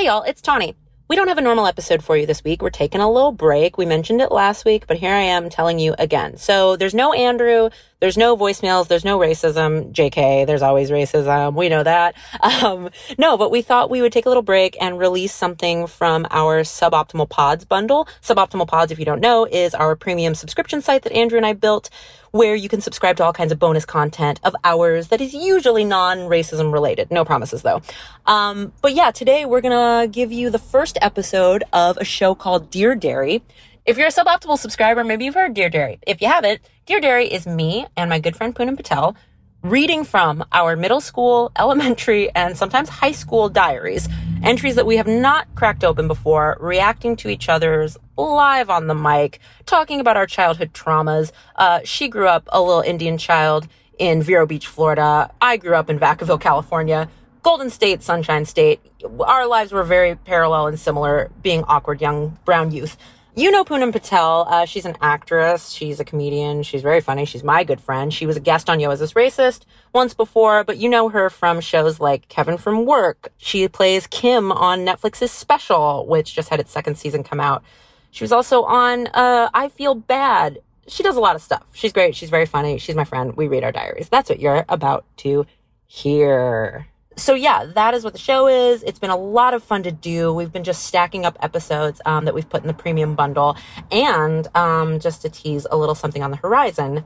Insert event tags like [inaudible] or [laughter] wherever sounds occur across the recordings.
Hey y'all, it's Tawny. We don't have a normal episode for you this week. We're taking a little break. We mentioned it last week, but here I am telling you again. So there's no Andrew, there's no voicemails, there's no racism. JK, there's always racism. We know that. [laughs] Um, no, but we thought we would take a little break and release something from our Suboptimal Pods bundle. Suboptimal Pods, if you don't know, is our premium subscription site that Andrew and I built where you can subscribe to all kinds of bonus content of ours that is usually non-racism related. No promises though. Um, but yeah, today we're gonna give you the first episode of a show called Dear Dairy. If you're a suboptimal subscriber, maybe you've heard Dear Dairy. If you haven't, Dear Dairy is me and my good friend Poonam Patel reading from our middle school, elementary, and sometimes high school diaries. Entries that we have not cracked open before, reacting to each other's live on the mic, talking about our childhood traumas. Uh, she grew up a little Indian child in Vero Beach, Florida. I grew up in Vacaville, California. Golden State, Sunshine State. Our lives were very parallel and similar, being awkward young brown youth. You know Poonam Patel. Uh, she's an actress. She's a comedian. She's very funny. She's my good friend. She was a guest on Yo Is This Racist once before, but you know her from shows like Kevin from Work. She plays Kim on Netflix's Special, which just had its second season come out. She was also on uh, I Feel Bad. She does a lot of stuff. She's great. She's very funny. She's my friend. We read our diaries. That's what you're about to hear so yeah, that is what the show is. It's been a lot of fun to do. We've been just stacking up episodes um, that we've put in the premium bundle, and um, just to tease a little something on the horizon.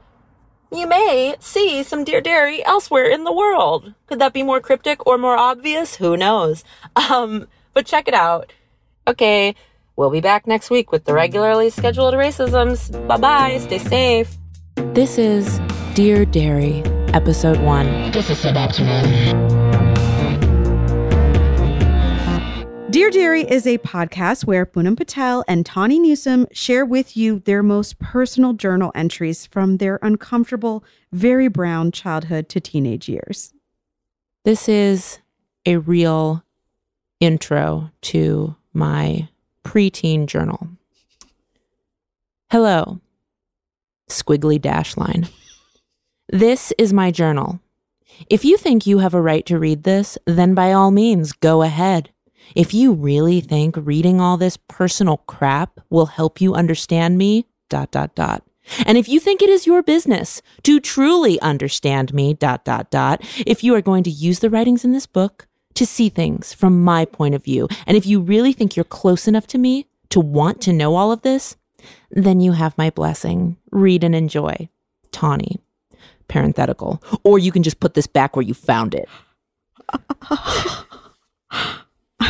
You may see some Dear Dairy elsewhere in the world. Could that be more cryptic or more obvious? Who knows? [laughs] Um, but check it out. Okay, we'll be back next week with the regularly scheduled racisms. Bye bye. Stay safe. This is Dear Dairy, Episode 1. This is suboptimal. Dear Dairy is a podcast where Poonam Patel and Tawny Newsome share with you their most personal journal entries from their uncomfortable, very brown childhood to teenage years. This is a real intro to my preteen journal. Hello, squiggly dash line. This is my journal. If you think you have a right to read this, then by all means, go ahead. If you really think reading all this personal crap will help you understand me, dot, dot, dot. And if you think it is your business to truly understand me, dot, dot, dot, if you are going to use the writings in this book to see things from my point of view, and if you really think you're close enough to me to want to know all of this, then you have my blessing. Read and enjoy. Tawny. Parenthetical. Or you can just put this back where you found it. [laughs]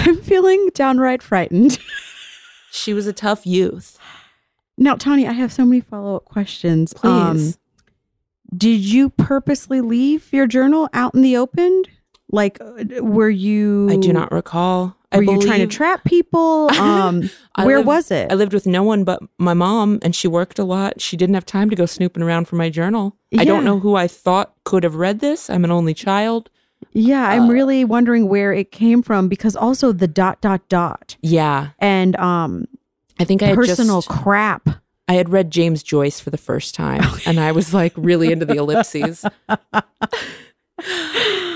I'm feeling downright frightened. [laughs] she was a tough youth. Now, Tawny, I have so many follow up questions. Please. Um, did you purposely leave your journal out in the open? Like, uh, were you? I do not recall. Were you trying to trap people? [laughs] Um, where lived, was it? I lived with no one but my mom, and she worked a lot. She didn't have time to go snooping around for my journal. Yeah. I don't know who I thought could have read this. I'm an only child. Yeah, I'm uh, really wondering where it came from because also the dot dot dot. Yeah. And um I think I personal just, crap. I had read James Joyce for the first time [laughs] and I was like really into the ellipses.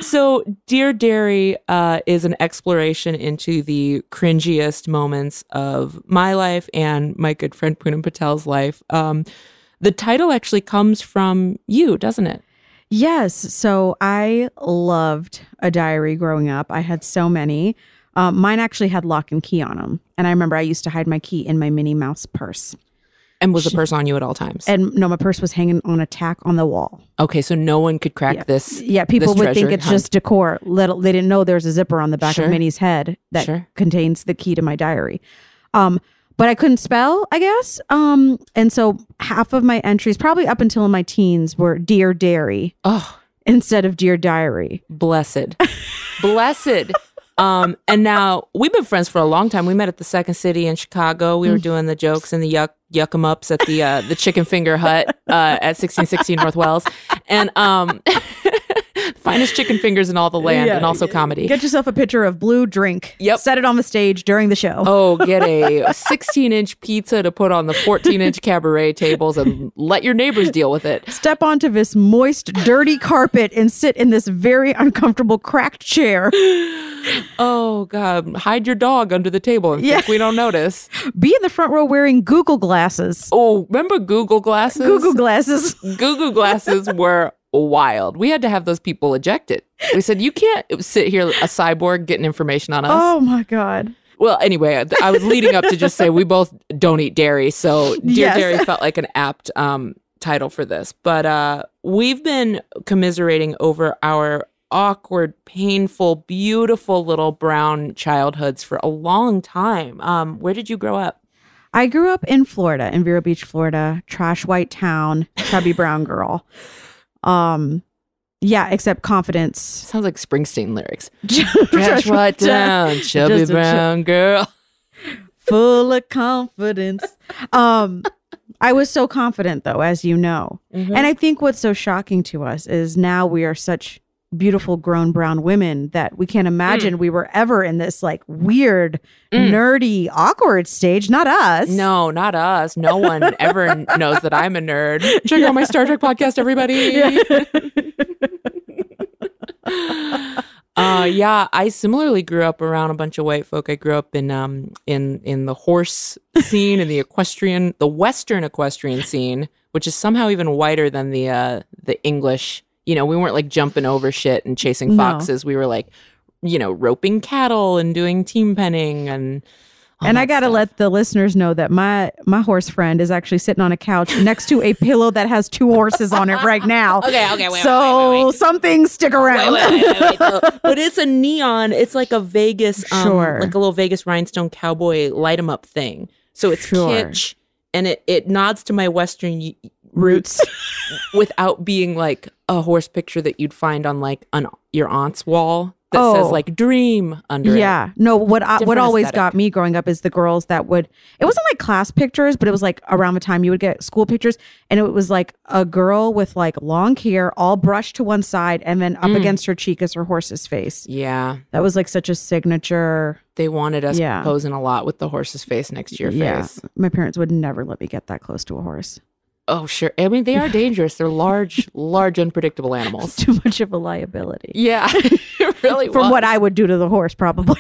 so, Dear Dairy uh, is an exploration into the cringiest moments of my life and my good friend Poonam Patel's life. Um, the title actually comes from you, doesn't it? Yes. So I loved a diary growing up. I had so many. Um, mine actually had lock and key on them. And I remember I used to hide my key in my Minnie Mouse purse. And was the purse on you at all times? And no, my purse was hanging on a tack on the wall. Okay, so no one could crack yeah. this. Yeah, people would think it's hunt. just decor. Little, they didn't know there's a zipper on the back sure. of Minnie's head that sure. contains the key to my diary. Um, but I couldn't spell, I guess. Um, and so half of my entries, probably up until my teens, were Dear Dairy. Oh. Instead of Dear Diary. Blessed. Blessed. Um, and now we've been friends for a long time. We met at the Second City in Chicago. We were mm. doing the jokes and the yuck yuck 'em ups at the uh, the Chicken Finger Hut uh, at 1616 North Wells. And um, [laughs] Finest chicken fingers in all the land Yeah. and also comedy. Get yourself a pitcher of blue drink. Yep. Set it on the stage during the show. Oh, get a [laughs] 16 inch pizza to put on the 14 inch cabaret tables and let your neighbors deal with it. Step onto this moist, dirty carpet and sit in this very uncomfortable cracked chair. [gasps] Oh, God. Hide your dog under the table and Yeah. think we don't notice. [laughs] Be in the front row wearing Google glasses. Oh, remember Google glasses? Google glasses. Google glasses were wild. We had to have those people ejected. We said, you can't sit here, a cyborg, getting information on us. Oh my God. Well, anyway, I- I was leading up to just say we both don't eat dairy, so Dear Yes. Dairy felt like an apt um, title for this. But uh, we've been commiserating over our awkward, painful, beautiful little brown childhoods for a long time. Um, where did you grow up? I grew up in Florida, in Vero Beach, Florida, trash white town, chubby brown girl. Um, yeah, except confidence. Sounds like Springsteen lyrics. Trash white town, chubby brown girl. full of confidence. Um, I was so confident though, as you know. Mm-hmm. And I think what's so shocking to us is now we are such beautiful grown brown women that we can't imagine Mm. we were ever in this like weird, nerdy, awkward stage. Not us. No, not us. No one [laughs] ever knows that I'm a nerd. Check out my Star Trek podcast, everybody. [laughs] uh yeah, I similarly grew up around a bunch of white folk. I grew up in um in in the horse scene in the equestrian the western equestrian scene, which is somehow even whiter than the uh the English. You know, we weren't like jumping over shit and chasing No. foxes. We were like, you know, roping cattle and doing team penning and and I gotta let the listeners know that my my horse friend is actually sitting on a couch next to a pillow that has two horses on it right now. [laughs] Okay, okay, wait, so wait, wait, some things stick around. [laughs] But it's a neon. It's like a Vegas, um, Sure. like a little Vegas rhinestone cowboy light 'em up thing. So it's Sure. kitsch, and it it nods to my Western y- roots [laughs] without being like a horse picture that you'd find on like an your aunt's wall that Oh. says like "dream" under it. Yeah. No, what I, what always aesthetic. got me growing up is the girls that would it wasn't like class pictures, but it was like around the time you would get school pictures and it was like a girl with like long hair all brushed to one side and then up Mm. against her cheek is her horse's face. Yeah, That was like such a signature. they wanted us Yeah. posing a lot with the horse's face next to your yeah. face. My parents would never let me get that close to a horse. Oh, sure. I mean, they are [laughs] dangerous. They're large, large, unpredictable animals. It's [laughs] too much of a liability. Yeah, [laughs] really. From what. I would do to the horse, probably.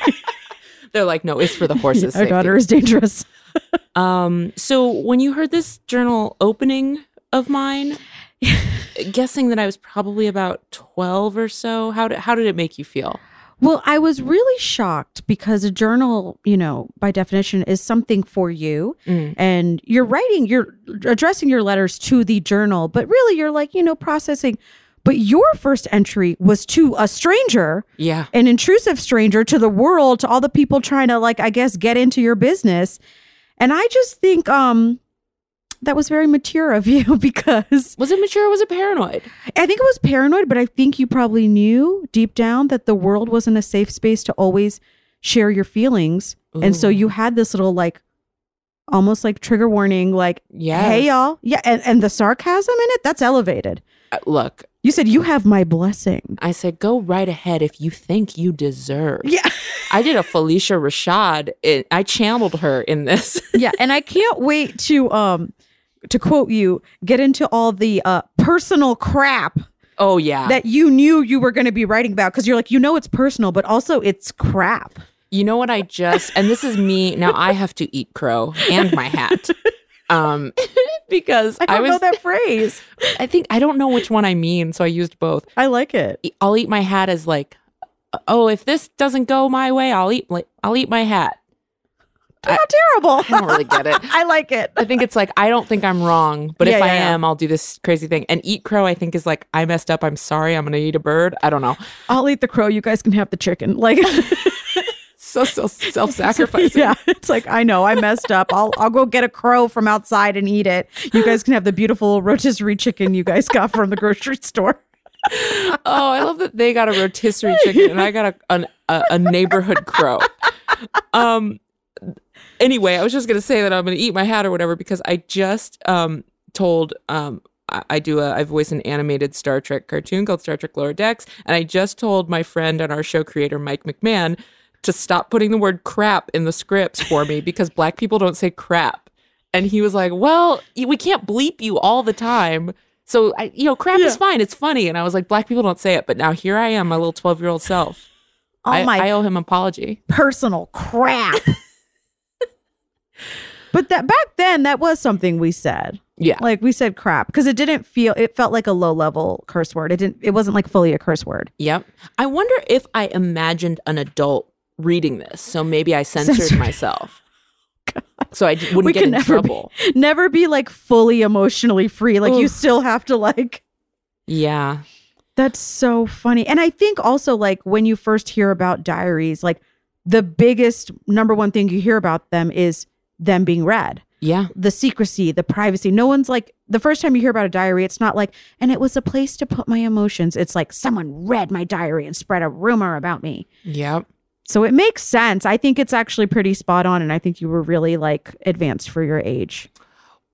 They're like, no, it's for the horses. Our daughter is dangerous. Um, so when you heard this journal opening of mine, guessing that I was probably about twelve or so, how did how did it make you feel? Well, I was really shocked because a journal, you know, by definition is something for you. Mm. And you're writing, you're addressing your letters to the journal, but really you're like, you know, processing. But your first entry was to a stranger, Yeah, an intrusive stranger to the world, to all the people trying to, like, I guess, get into your business. And I just think um that was very mature of you [laughs] because was it mature? or Was it paranoid? I think it was paranoid, but I think you probably knew deep down that the world wasn't a safe space to always share your feelings. And so you had this little like almost like trigger warning, like, Yes. hey y'all. Yeah, and, and the sarcasm in it, that's elevated. Uh, Look, You said you have my blessing. I said, go right ahead if you think you deserve. Yeah. [laughs] I did a Phylicia Rashad. It, I channeled her in this. yeah. And I can't wait to um to quote you, get into all the uh personal crap oh yeah. that you knew you were gonna be writing about because you're like, you know it's personal, but also it's crap. You know what I just and this is me now I have to eat crow and my hat. [laughs] Um because I I, don't was know that phrase. I think I don't know which one I mean, so I used both. I like it. I'll eat my hat as like oh, if this doesn't go my way, I'll eat like I'll eat my hat. How terrible. I don't really get it. [laughs] I like it. I think it's like I don't think I'm wrong, but if Yeah, I yeah, yeah. am, I'll do this crazy thing. And eat crow, I think is like I messed up. I'm sorry. I'm gonna eat a bird. I don't know. I'll eat the crow. You guys can have the chicken. Like, [laughs] So so self sacrificing. [laughs] yeah, it's like I know I messed up. I'll I'll go get a crow from outside and eat it. You guys can have the beautiful rotisserie chicken you guys got from the grocery store. Oh, I love that they got a rotisserie chicken and I got a an, a, a neighborhood crow. Um. Anyway, I was just gonna say that I'm gonna eat my hat or whatever because I just um told um I, I do a I voice an animated Star Trek cartoon called Star Trek Lower Decks, and I just told my friend and our show creator Mike McMahan to stop putting the word crap in the scripts for me because black people don't say crap. And he was like, "Well, we can't bleep you all the time." So, I, you know, crap is fine. It's funny. And I was like, black people don't say it. But now here I am, my little 12 year old self. Oh I, my I owe him an apology. personal crap. But that back then, that was something we said. Yeah. Like we said crap because it didn't feel. It felt like a low level curse word. It didn't. It wasn't like fully a curse word. Yep. I wonder if I imagined an adult reading this. So maybe I censored, Censored. [laughs] myself. So I wouldn't We get in never be- trouble. Never be like fully emotionally free. Like you still have to like. Yeah. That's so funny. And I think also like when you first hear about diaries, like the biggest number one thing you hear about them is them being read. Yeah. The secrecy, the privacy. No one's like the first time you hear about a diary, it's not like, and it was a place to put my emotions. It's like someone read my diary and spread a rumor about me. Yep. So it makes sense. I think it's actually pretty spot on. And I think you were really like advanced for your age.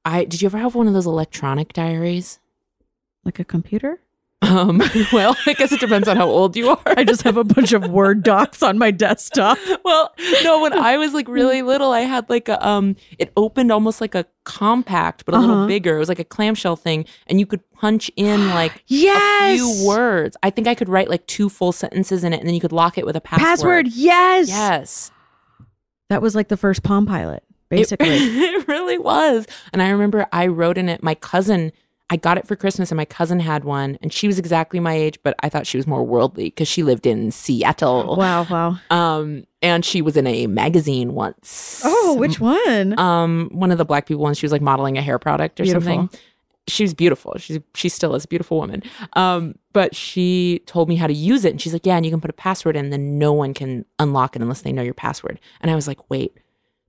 I did you ever have one of those electronic diaries? Like a computer? Um, [laughs] well, I guess it depends on how old you are. I just have a bunch of Word docs on my desktop. well, no, when I was like really [laughs] little, I had like a um it opened almost like a compact, but a Uh-huh. little bigger. It was like a clamshell thing, and you could punch in like Yes. [gasps] a few words. I think I could write like two full sentences in it, and then you could lock it with a password. Password. Yes. Yes. That was like the first Palm Pilot, It- basically. [laughs] It, really was. And I remember I wrote in it, my cousin, I got it for Christmas and my cousin had one and she was exactly my age, but I thought she was more worldly because she lived in Seattle. wow, wow. Um, and she was in a magazine once. Oh, which one? Um, one of the black people ones, she was like modeling a hair product or Beautiful. something. She's beautiful. She's she still is a beautiful woman. Um, but she told me how to use it, and she's like, "Yeah, and you can put a password in, then no one can unlock it unless they know your password." And I was like, "Wait,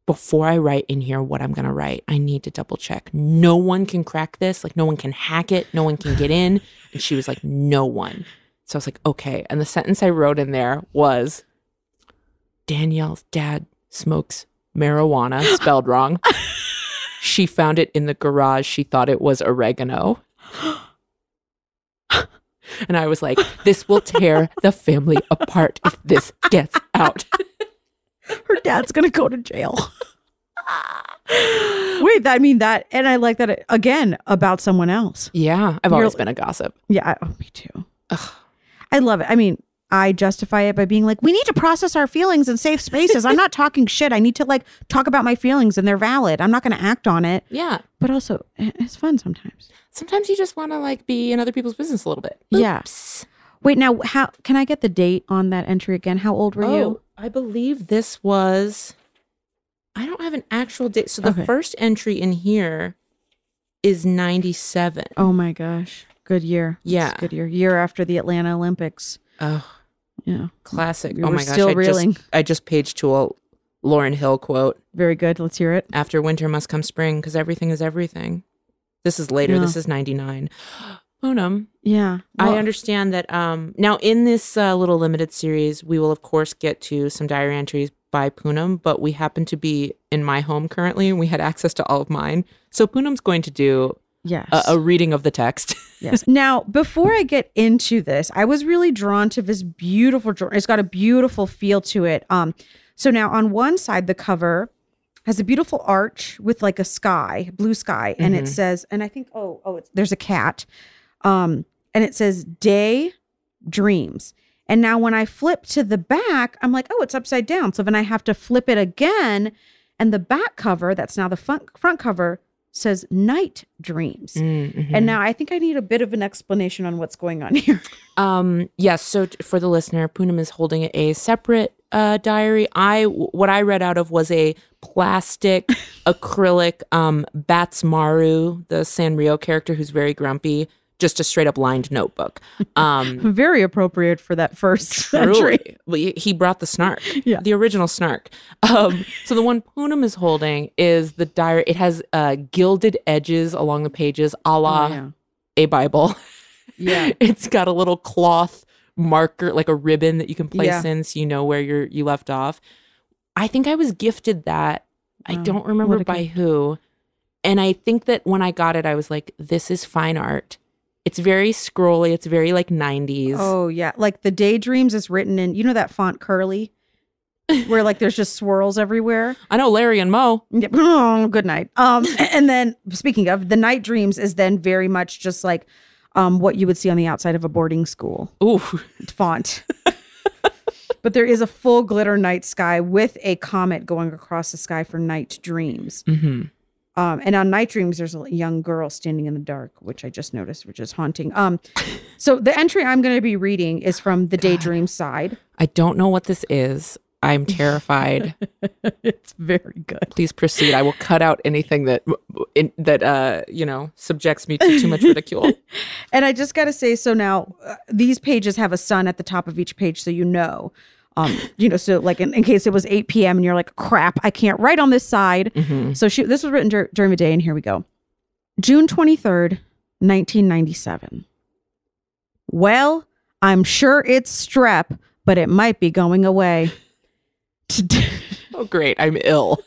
before I write in here what I'm gonna write, I need to double check. No one can crack this. Like, no one can hack it. No one can get in." And she was like, "No one." So I was like, "Okay." And the sentence I wrote in there was, "Danielle's dad smokes marijuana, [gasps] spelled wrong." She found it in the garage. She thought it was oregano. [gasps] and I was like, this will tear the family apart if this gets out. [laughs] Her dad's gonna go to jail. Wait, I mean that, and I like that again about someone else. Yeah, I've You're- always been a gossip. Yeah, I, oh, me too. Ugh. I love it. I mean, I justify it by being like, we need to process our feelings in safe spaces. I'm not talking shit. I need to like talk about my feelings and they're valid. I'm not going to act on it, Yeah. but also it's fun sometimes. Sometimes you just want to like be in other people's business a little bit. Yeah. Wait, now how can I get the date on that entry again? How old were you? Oh, I believe this was. I don't have an actual date. So the Okay. first entry in here is 97. Oh my gosh, good year. Yeah. good year. Year after the Atlanta Olympics. Oh, Yeah, classic. We oh my gosh. still I reeling. Just, I just paged to a Lauryn Hill quote. very good. Let's hear it. after winter must come spring because everything is everything. This is later. Yeah. This is 99. Poonam, Yeah, I understand that um, now in this uh, little limited series, we will of course get to some diary entries by Poonam, but we happen to be in my home currently and we had access to all of mine. So Poonam's going to do Yes. a, a reading of the text. [laughs] yes. Now, before I get into this, I was really drawn to this beautiful journal. It's got a beautiful feel to it. Um, so now on one side, the cover has a beautiful arch with like a sky, blue sky, and it Mhm. says, and I think, oh, oh, it's, there's a cat, um, and it says day dreams. And now when I flip to the back, I'm like, oh, it's upside down. So then I have to flip it again, and the back cover, that's now the front front cover, says night dreams. Mhm. And now I think I need a bit of an explanation on what's going on [laughs] here. Um, yes. So t- for the listener, Poonam is holding a separate uh, diary. I what I read out of was a plastic [laughs] acrylic um, Badtz-Maru, the Sanrio character who's very grumpy, just a straight up lined notebook. [laughs] Um, Very appropriate for that first truly, Well, he- brought the snark, Yeah. the original snark. Um, so the one Poonam is holding is the diary. It has uh, gilded edges along the pages, a la Oh, yeah. a Bible. Yeah. [laughs] it's got a little cloth marker, like a ribbon that you can place Yeah. in so you know where you're you left off. I think I was gifted that. I don't remember by who. and I think that when I got it, I was like, this is fine art. It's very scrolly. It's very like 90s. Oh yeah, like the daydreams is written in you know that font curly, where like there's just swirls everywhere. [laughs] I know Larry and Mo. Yep. Oh, good night. Um, and then speaking of the night dreams is then very much just like um what you would see on the outside of a boarding school Ooh. [laughs] font. but there is a full glitter night sky with a comet going across the sky for night dreams. hmm Um, and on night dreams, there's a young girl standing in the dark, which I just noticed, which is haunting. Um, so the entry I'm going to be reading is from the daydream side. I don't know what this is. I'm terrified. [laughs] it's very good. Please proceed. I will cut out anything that in, that uh you know subjects me to too much ridicule. [laughs] [laughs] And I just got to say, so now uh, these pages have a sun at the top of each page, so you know. Um, you know, so like in, in case it was 8 p.m. and you're like, crap, I can't write on this side. Mhm. So she, this was written dur- during the day, and here we go. June 23rd, 1997. Well, I'm sure it's strep, but it might be going away. [laughs] Oh great, I'm ill.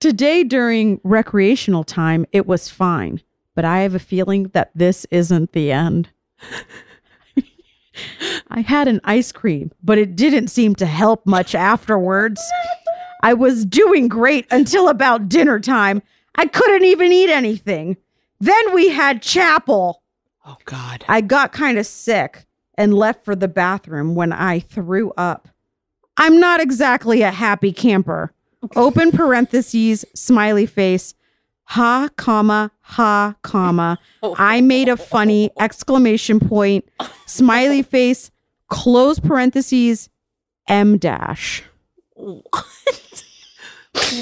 today during recreational time, it was fine, but I have a feeling that this isn't the end. [laughs] I had an ice cream, but it didn't seem to help much afterwards. I was doing great until about dinner time. I couldn't even eat anything. Then we had chapel. Oh god. I got kind of sick and left for the bathroom when I threw up. I'm not exactly a happy camper. Open parentheses, smiley face, ha, comma, ha, comma. [laughs] Oh. I made a funny exclamation point, smiley face, close parentheses, M dash. What?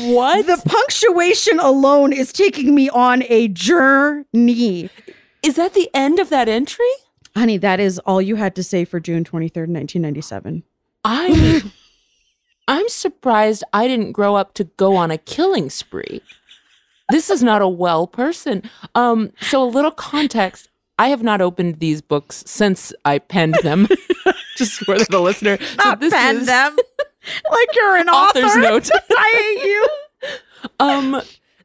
what? The punctuation alone is taking me on a journey. is that the end of that entry? Honey, that is all you had to say for June 23rd, 1997. I [laughs] I'm surprised I didn't grow up to go on a killing spree. This is not a well person. Um so a little context. I have not opened these books since I penned them. [laughs] Just for the listener. So Not this pen is them [laughs] like you're an author's author. note. [laughs] I hate you. Um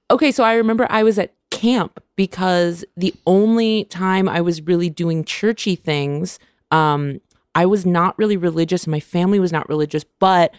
okay, so I remember I was at camp because the only time I was really doing churchy things, um, I was not really religious my family was not religious, but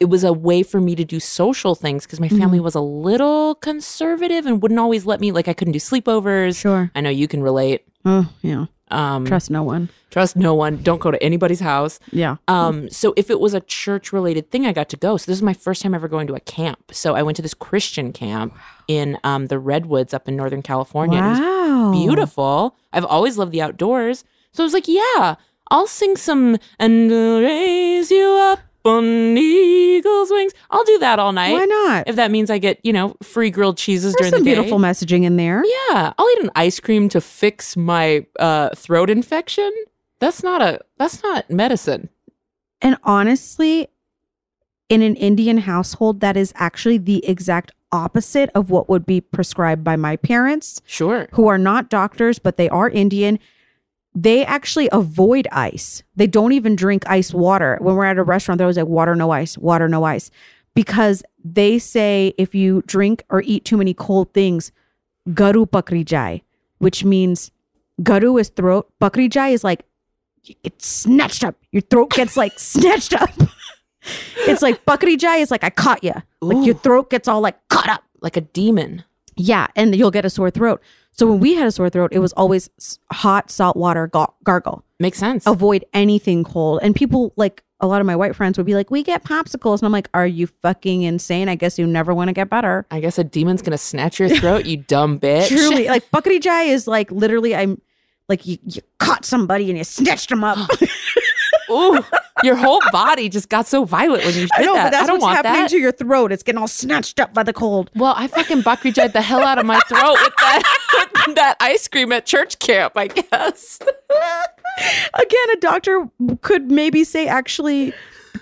it was a way for me to do social things because my family was a little conservative and wouldn't always let me like I couldn't do sleepovers. Sure. I know you can relate. Oh, yeah. Um, Trust no one. trust no one. Don't go to anybody's house. Yeah. Um, so if it was a church related thing, I got to go. So this is my first time ever going to a camp. So I went to this Christian camp in um, the Redwoods up in Northern California. and It was Wow. beautiful. I've always loved the outdoors. So I was like, yeah, I'll sing some and raise you up on eagle's wings. I'll do that all night. Why not? If that means I get, you know, free grilled cheeses There's during some the day. beautiful messaging in there. Yeah, I'll eat an ice cream to fix my uh, throat infection. That's not a that's not medicine. And honestly, in an Indian household, that is actually the exact opposite of what would be prescribed by my parents, Sure. who are not doctors, but they are Indian. They actually avoid ice. They don't even drink ice water. When we're at a restaurant, they're always like, water, no ice, water, no ice. Because they say if you drink or eat too many cold things, garu pakri jai, which means garu is throat. Pakri jai is like, it's snatched up. Your throat gets like [laughs] snatched up. it's like bakri jai is like, I caught you. Like your throat gets all like caught up. Like a demon. Yeah, and you'll get a sore throat. So when we had a sore throat, it was always hot salt water gar- gargle. Makes sense. Avoid anything cold. And people like a lot of my white friends would be like, "We get popsicles," and I'm like, "Are you fucking insane? I guess you never want to get better." I guess a demon's gonna snatch your throat, you dumb [laughs] bitch. Truly, like bakri jai is like literally, I'm like you, you caught somebody and you snatched them up. [gasps] Ooh, [laughs] your whole body just got so violent when you did I know, that. but that's I don't what's want happening that. to your throat. It's getting all snatched up by the cold. well, I fucking bakri jayed the hell out of my throat with that with [laughs] that ice cream at church camp. I guess. Again, a doctor could maybe say actually,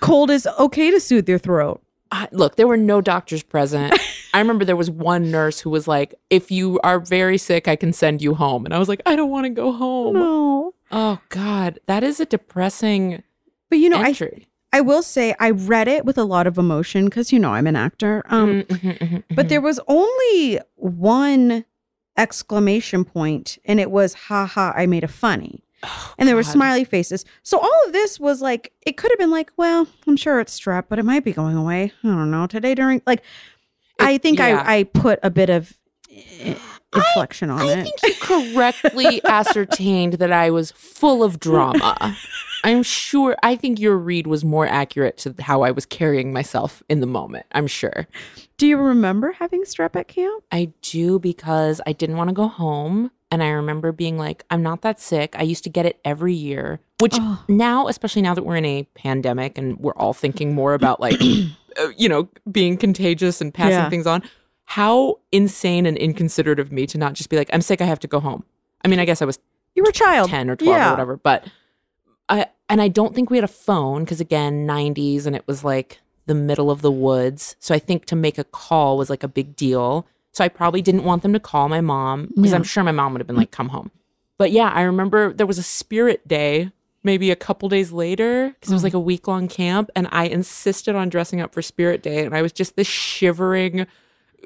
cold is okay to soothe your throat. I, look, there were no doctors present. I remember there was one nurse who was like, "If you are very sick, I can send you home." And I was like, "I don't want to go home." No. Oh God, that is a depressing But you know, I entry. I will say I read it with a lot of emotion because you know I'm an actor. Um, Mhm, mhm, but mhm. there was only one exclamation point, and it was "Ha ha! I made a funny." Oh, and there were smiley faces. So all of this was like it could have been like, well, I'm sure it's strep, but it might be going away. I don't know. Today during like I think yeah. I I put a bit of eh, inflection on I it. think you correctly [laughs] ascertained that I was full of drama. I'm sure. I think your read was more accurate to how I was carrying myself in the moment. I'm sure. Do you remember having strep at camp? I do because I didn't want to go home. And I remember being like, I'm not that sick. I used to get it every year, which Oh. now, especially now that we're in a pandemic and we're all thinking more about like, [clears throat] uh, you know, being contagious and passing Yeah. things on, how insane and inconsiderate of me to not just be like, I'm sick. I have to go home. I mean, I guess I was You were a child. 10 or 12 Yeah. or whatever, but I, and I don't think we had a phone because again, 90s and it was like the middle of the woods. So I think to make a call was like a big deal. So I probably didn't want them to call my mom because Yeah. I'm sure my mom would have been like, come home. But yeah, I remember there was a spirit day maybe a couple days later because it was mm. like a week long camp and I insisted on dressing up for spirit day and I was just this shivering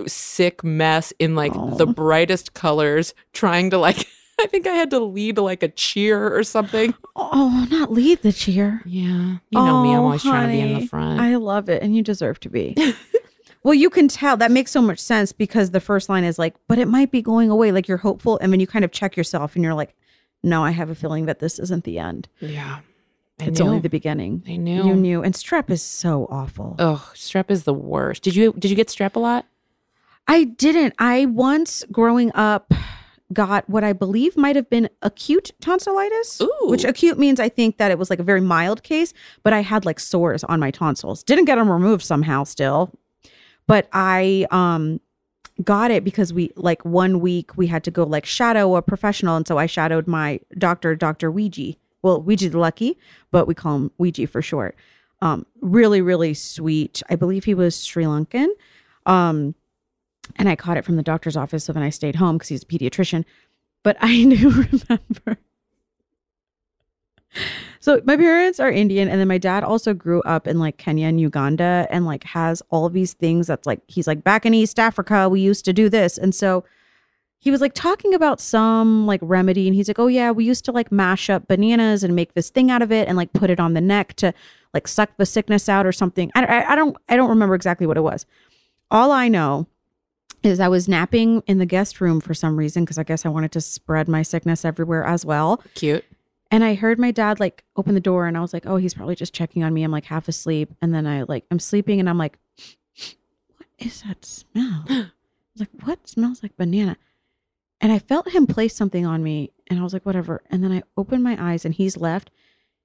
sick mess in like the Oh. brightest colors trying to like [laughs] I think I had to lead like a cheer or something. Oh, not lead the cheer. Yeah. You know me, I'm Oh, always trying to be in the front. I love it, and you deserve to be. [laughs] well, you can tell that makes so much sense because the first line is like, "But it might be going away." Like you're hopeful, and then you kind of check yourself, and you're like, "No, I have a feeling that this isn't the end. yeah. I it's knew. only the beginning." I knew. You knew, and strep is so awful. Oh, strep is the worst. Did you did you get strep a lot? I didn't. I once growing up got what I believe might have been acute tonsillitis, Ooh. which acute means I think that it was like a very mild case, but I had like sores on my tonsils. Didn't get them removed somehow still. But I um got it because we like one week we had to go like shadow a professional and so I shadowed my doctor Dr. Ouija. Well, Ouija the lucky, but we call him Ouija for short. Um really really sweet. I believe he was Sri Lankan. Um and I caught it from the doctor's office. So then I stayed home because he's a pediatrician. But I [laughs] do remember. So my parents are Indian, and then my dad also grew up in like Kenya and Uganda, and like has all these things. That's like he's like back in East Africa, we used to do this, and so he was like talking about some like remedy, and he's like, oh yeah, we used to like mash up bananas and make this thing out of it, and like put it on the neck to like suck the sickness out or something. I, I, I don't I don't remember exactly what it was. All I know is I was napping in the guest room for some reason because I guess I wanted to spread my sickness everywhere as well. Cute. And I heard my dad like open the door and I was like, oh, he's probably just checking on me. I'm like half asleep. And then I like, I'm sleeping and I'm like, what is that smell? [gasps] I was like, what smells like banana? And I felt him place something on me and I was like, whatever. And then I opened my eyes and he's left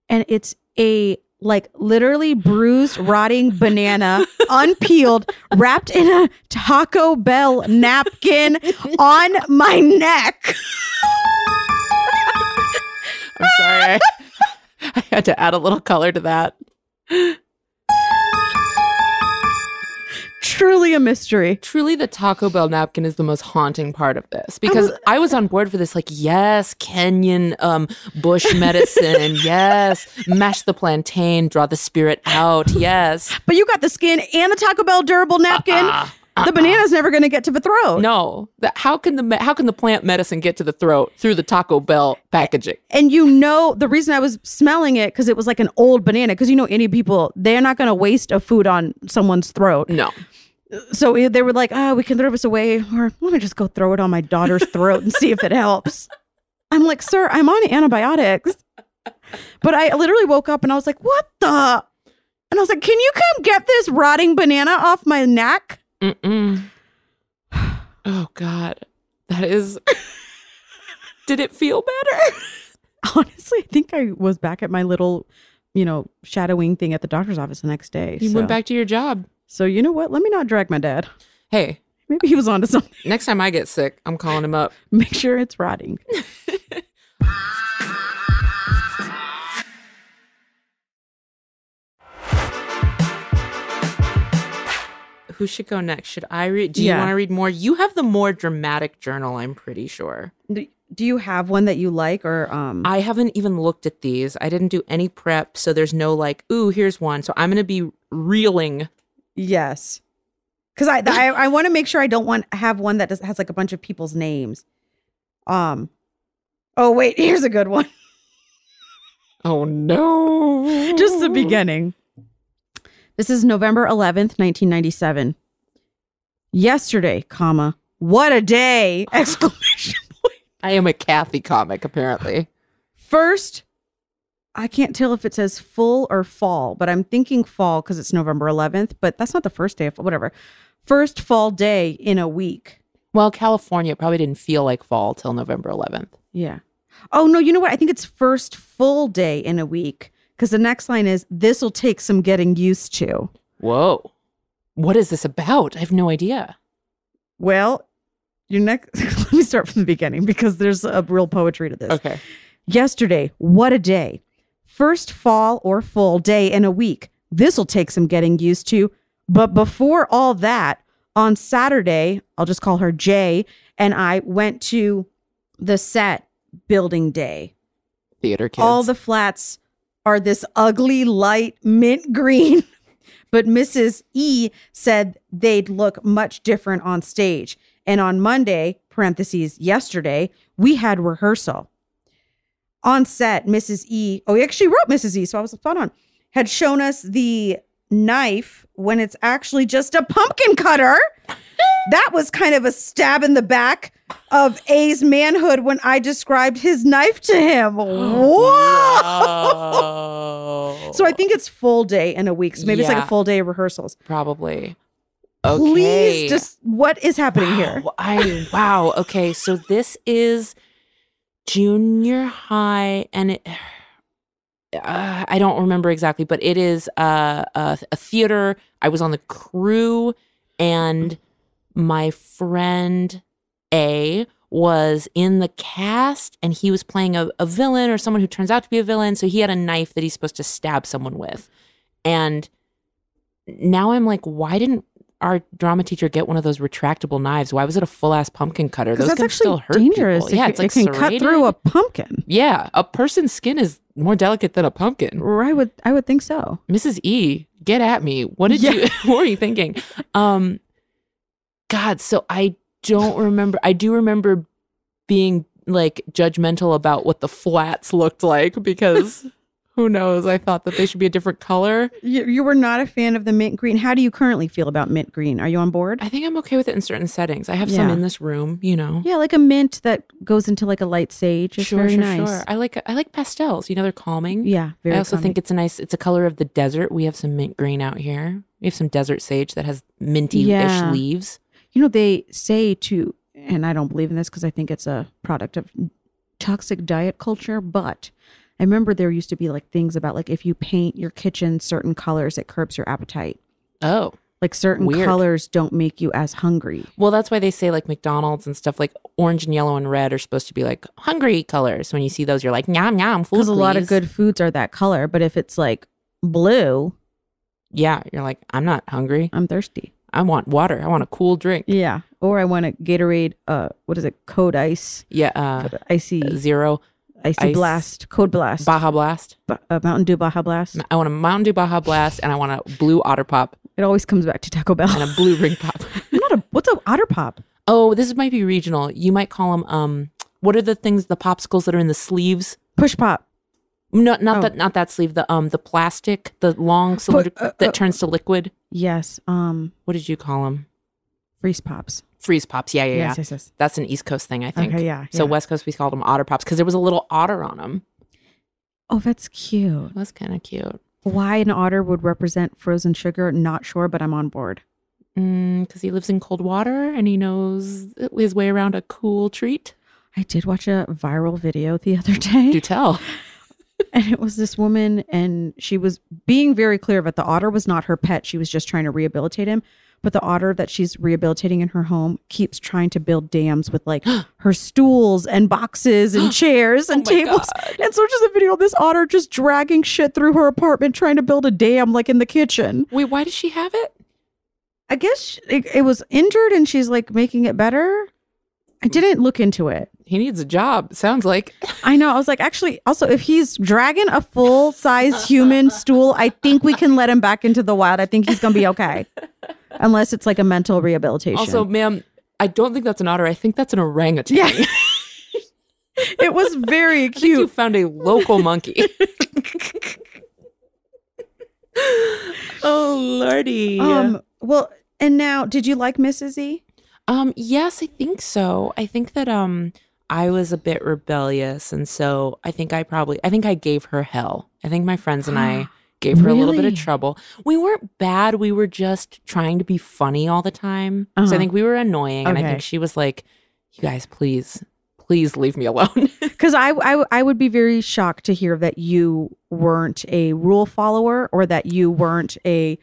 and it's a like literally bruised, rotting banana, [laughs] unpeeled, wrapped in a Taco Bell napkin on my neck. I'm sorry. I, I had to add a little color to that. Truly a mystery. Truly, the Taco Bell napkin is the most haunting part of this because I was on board for this. Like, yes, Kenyan um, bush medicine. [laughs] yes, mash the plantain, draw the spirit out. Yes. But you got the skin and the Taco Bell durable napkin. Uh-uh, the banana's never going to get to the throat. No, the, how can the how can the plant medicine get to the throat through the Taco Bell packaging? And you know, the reason I was smelling it because it was like an old banana. Because you know, any people, they're not going to waste a food on someone's throat. No, So eh, they were like, oh, we can throw this away. Or let me just go throw it on my daughter's throat and see if it helps. I'm like, sir, I'm on antibiotics. But I literally woke up and I was like, what the? And I was like, can you come get this rotting banana off my neck? Mm-mm. [sighs] Oh God, that is. [laughs] Did it feel better? Honestly, I think I was back at my little, you know, shadowing thing at the doctor's office the next day. You so. went back to your job. So you know what? Let me not drag my dad. Hey, Maybe he was onto something. [laughs] next time I get sick, I'm calling him up. [laughs] Make sure it's rotting. [laughs] Who should go next? Should I read? Do you Yeah. want to read more? You have the more dramatic journal, I'm pretty sure. Do do you have one that you like or um I haven't even looked at these. I didn't do any prep, so there's no like, ooh, here's one. So I'm gonna be reeling. Yes. Cuz I I, I want to make sure I don't want have one that does, has like a bunch of people's names. Um Oh wait, [laughs] here's a good one. Oh no. Just the beginning. This is November 11th, 1997. Yesterday, comma, what a day! [laughs] Exclamation point. I am a Kathy comic, apparently. First, I can't tell if it says full or fall, but I'm thinking fall because it's November 11th, but that's not the first day of whatever. First fall day in a week. Well, California probably didn't feel like fall till November 11th. Yeah. Oh, no, you know what? I think it's first full day in a week because the next line is this will take some getting used to. Whoa. What is this about? I have no idea. Well, your next, [laughs] let me start from the beginning because there's a real poetry to this. Okay. Yesterday, what a day. First fall or full day in a week. This'll take some getting used to. But before all that, on Saturday, I'll just call her Jay, and I went to the set building day. Theater kids. All the flats are this ugly light mint [laughs] green. But Mrs. E said they'd look much different on stage. And on Monday, parentheses, yesterday, we had rehearsal. On set, Mrs. E, oh, he actually wrote Mrs. E, so I was spot on, had shown us the knife when it's actually just a pumpkin cutter. [laughs] that was kind of a stab in the back of A's manhood when I described his knife to him. [gasps] Whoa! Wow. So I think it's full day in a week. So maybe it's like a full day of rehearsals. probably. Okay. Please, just what is happening here? I wow. Okay, so this is junior high, and it. Uh, I don't remember exactly, but it is uh, a, a theater. I was on the crew, and my friend A was in the cast, and he was playing a, a villain or someone who turns out to be a villain. So he had a knife that he's supposed to stab someone with, and now I'm like, why didn't our drama teacher get one of those retractable knives? Why was it a full ass pumpkin cutter? Those that's can actually still hurt dangerous. people. Yeah, it, it's can- like it can cut through a pumpkin. Yeah, a person's skin is more delicate than a pumpkin. I would, I would think so. Mrs. E, get at me. What did Yeah. you? [laughs] what were you thinking? Um, God, so I don't remember. I do remember being like judgmental about what the flats looked like because [laughs] who knows? I thought that they should be a different color. You, you were not a fan of the mint green. How do you currently feel about mint green? Are you on board? I think I'm okay with it in certain settings. I have some in this room, you know. yeah, like a mint that goes into like a light sage. It's sure, very sure, nice. sure. I like I like pastels. You know, they're calming. Yeah, very. I also calming. think it's a nice. It's a color of the desert. We have some mint green out here. We have some desert sage that has minty-ish Yeah. leaves. you know they say to, and I don't believe in this because I think it's a product of toxic diet culture, but. I remember there used to be like things about like if you paint your kitchen certain colors, it curbs your appetite. Oh, Like certain Weird. colors don't make you as hungry. well, that's why they say like McDonald's and stuff like orange and yellow and red are supposed to be like hungry colors. When you see those, you're like yum yum. Food, Because a lot of good foods are that color, but if it's like blue, Yeah, you're like I'm not hungry. I'm thirsty. I want water. I want a cool drink. Yeah. Or I want a Gatorade, uh, what is it? Code Ice, Yeah, uh, Icy, zero Icy Ice. Blast, Code Blast, Baja Blast. Ba- uh, Mountain Dew Baja Blast. I want a Mountain Dew Baja Blast, and I want a blue Otter Pop It always comes back to Taco Bell. and a blue [laughs] Ring Pop. I'm not a, what's a Otter Pop? Oh, this might be regional. You might call them. Um, what are the things? The popsicles that are in the sleeves? Push Pop. No, not Oh. that. Not that sleeve. The um, the plastic, the long cylinder uh, that uh, turns to liquid. Yes. Um, What did you call them? Freeze Pops. Freeze pops. Yeah, yeah, yeah. Yes, yes, yes. That's an East Coast thing, I think. Okay, yeah. So yeah. West Coast, we called them otter pops because there was a little otter on them. Oh, that's cute. Was kind of cute. Why an otter would represent frozen sugar, not sure, but I'm on board. Because Mm, he lives in cold water and he knows his way around a cool treat. I did watch a viral video the other [laughs] day. Do tell. and it was this woman and she was being very clear that the otter was not her pet she was just trying to rehabilitate him but the otter that she's rehabilitating in her home keeps trying to build dams with like [gasps] her stools and boxes and [gasps] chairs and Oh tables God. and so just a video of this otter just dragging shit through her apartment trying to build a dam like in the kitchen Wait, why does she have it? i guess it, it was injured and she's like making it better i didn't look into it he needs a job. Sounds like. I know. I was like, actually, also, if he's dragging a full size human stool, I think we can let him back into the wild. I think he's going to be okay. Unless it's like a mental rehabilitation. Also, ma'am, I don't think that's an otter. I think that's an orangutan. yeah. it was very [laughs] think you cute. found a local monkey. [laughs] oh lordy. Um, well, and now, did you like Mrs. E? Um, yes, I think so. I think that um I was a bit rebellious and so I think I probably I think I gave her hell. I think my friends and I [gasps] gave her a little bit of trouble. We weren't bad, we were just trying to be funny all the time. So Uh-huh. I think we were annoying and I think she was like, "You guys please please leave me alone." [laughs] Because I, I, I would be very shocked to hear that you weren't a rule follower or that you weren't a,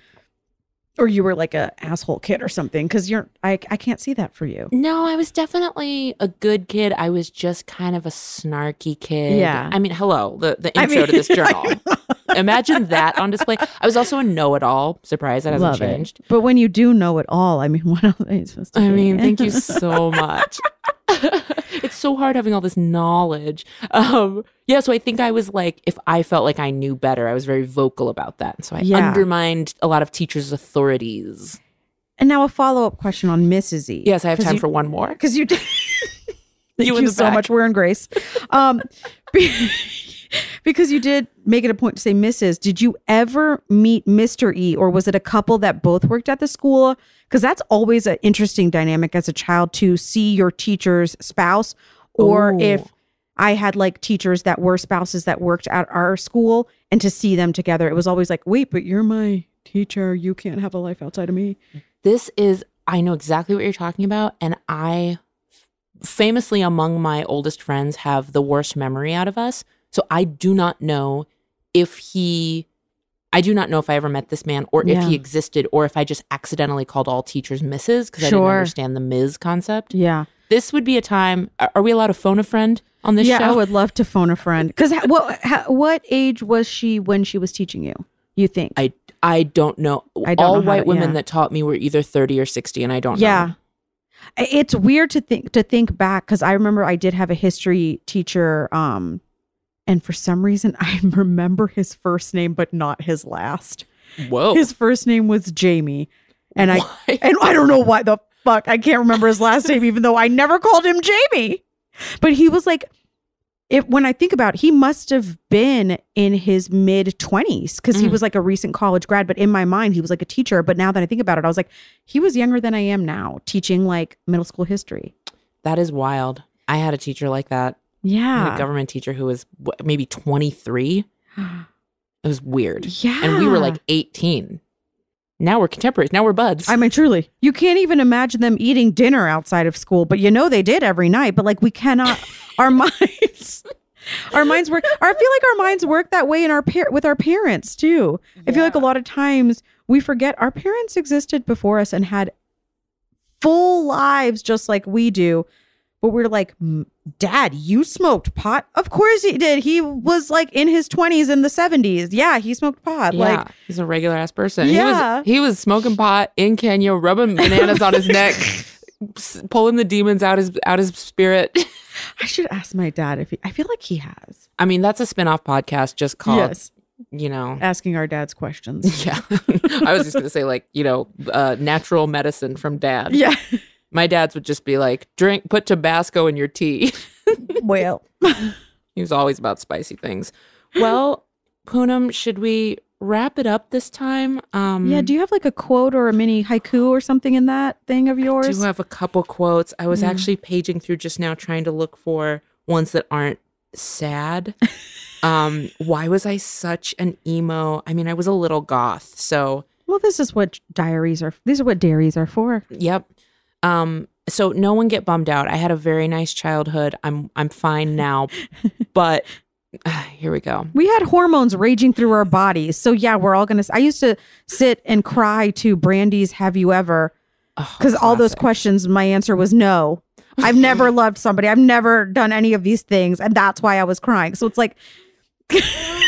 or you were like a asshole kid or something. Because you're, I, I can't see that for you. No, I was definitely a good kid. I was just kind of a snarky kid. Yeah. I mean, hello, the, the I intro mean- to this journal. [laughs] Imagine that on display. I was also a know it all. Surprise, that hasn't Love it. changed. But when you do know it all, I mean, [laughs] what else are you supposed to do? I do? mean, thank you so much. [laughs] it's so hard having all this knowledge. Um, yeah, so I think I was like, if I felt like I knew better, I was very vocal about that. So I Yeah. undermined a lot of teachers' authorities. And now a follow up question on Mrs. E. Yes, I have time you, for one more. [laughs] because you did. Thank You you, so much. We're in grace. Um, because you did make it a point to say Mrs. Did you ever meet Mr. E, or was it a couple that both worked at the school? Because that's always an interesting dynamic as a child to see your teacher's spouse, or Ooh. if I had like teachers that were spouses that worked at our school, and to see them together, it was always like, wait, but you're my teacher. You can't have a life outside of me. this is i know exactly what you're talking about and i famously among my oldest friends have the worst memory out of us so i do not know if he i do not know if i ever met this man or if he existed or if i just accidentally called all teachers mrs because i didn't understand the ms concept Yeah. this would be a time are we allowed to phone a friend on this yeah, show I would love to phone a friend. Because what ha, what age was she when she was teaching you? You think? i i don't know I don't all know white to- women yeah. that taught me were either 30 or 60 and i don't yeah. know It's weird to think to think back because I remember I did have a history teacher, um, and for some reason [laughs] I remember his first name but not his last. whoa His first name was Jamie, and I Why? and I don't know why the fuck I can't remember his last name, even though I never called him Jamie. But he was like, if when I think about, it, he must have been in his mid twenties because he Mhm. was like a recent college grad. But in my mind, he was like a teacher. But now that I think about it, I was like, he was younger than I am now, teaching like middle school history. That is wild. I had a teacher like that. Had a Yeah, government teacher who was wh- maybe 23. It was weird. yeah. And we were like 18. Now we're contemporaries. Now we're buds. I mean, truly, you can't even imagine them eating dinner outside of school, but you know they did every night. But like, we cannot. [laughs] our minds, our minds work. Or I feel like our minds work that way in our par- with our parents too. I feel like a lot of times we forget our parents existed before us and had full lives just like we do. But we're like, Dad, you smoked pot? Of course he did. He was like in his 20s in the 70s. Yeah, he smoked pot. yeah, Like, he's a regular ass person. Yeah. He was, he was smoking pot in Kenya, rubbing bananas on his neck, [laughs] pulling the demons out his out his spirit. I should ask my dad if he, I feel like he has. I mean, that's a spin-off podcast just called, yes. you know, Asking our dad's questions. [laughs] yeah. [laughs] I was just going to say like, you know, uh, natural medicine from dad. yeah. My dad's would just be like, drink, put Tabasco in your tea. [laughs] Well, [laughs] He was always about spicy things. Well, Poonam, should we wrap it up this time? Um, yeah. Do you have like a quote or a mini haiku or something in that thing of yours? do have a couple quotes. I was Yeah. actually paging through just now trying to look for ones that aren't sad. [laughs] um, why was I such an emo? I mean, I was a little goth. So, well, this is what diaries are. These are what dairies are for. yep. Um, so no one get bummed out. I had a very nice childhood. I'm I'm fine now, [laughs] but [sighs] here we go. We had hormones raging through our bodies. So yeah, we're all gonna. I used to sit and cry to Brandy's "Have you ever?" Oh, Because all those questions, my answer was no. I've never [laughs] loved somebody. I've never done any of these things, and that's why I was crying. So it's like, [laughs]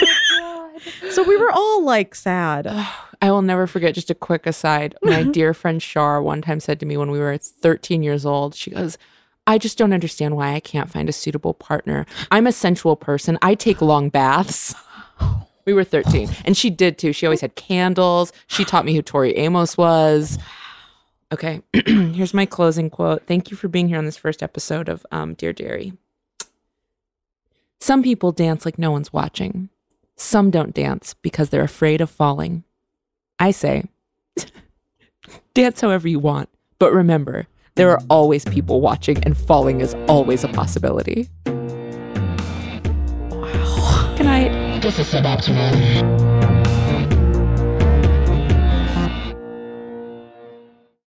so we were all like sad. [sighs] I will never forget. Just a quick aside. My [laughs] dear friend Shar one time said to me when we were 13 years old, she goes, I just don't understand why I can't find a suitable partner. I'm a sensual person. I take long baths. We were 13, [gasps] and she did too. She always had candles. She taught me who Tori Amos was. Okay, [clears throat] here's my closing quote. Thank you for being here on this first episode of um, Dear Jerry. Some people dance like no one's watching. Some don't dance because they're afraid of falling. I say, [laughs] dance however you want, but remember, there are always people watching, and falling is always a possibility. Wow. Good night. This is suboptimal.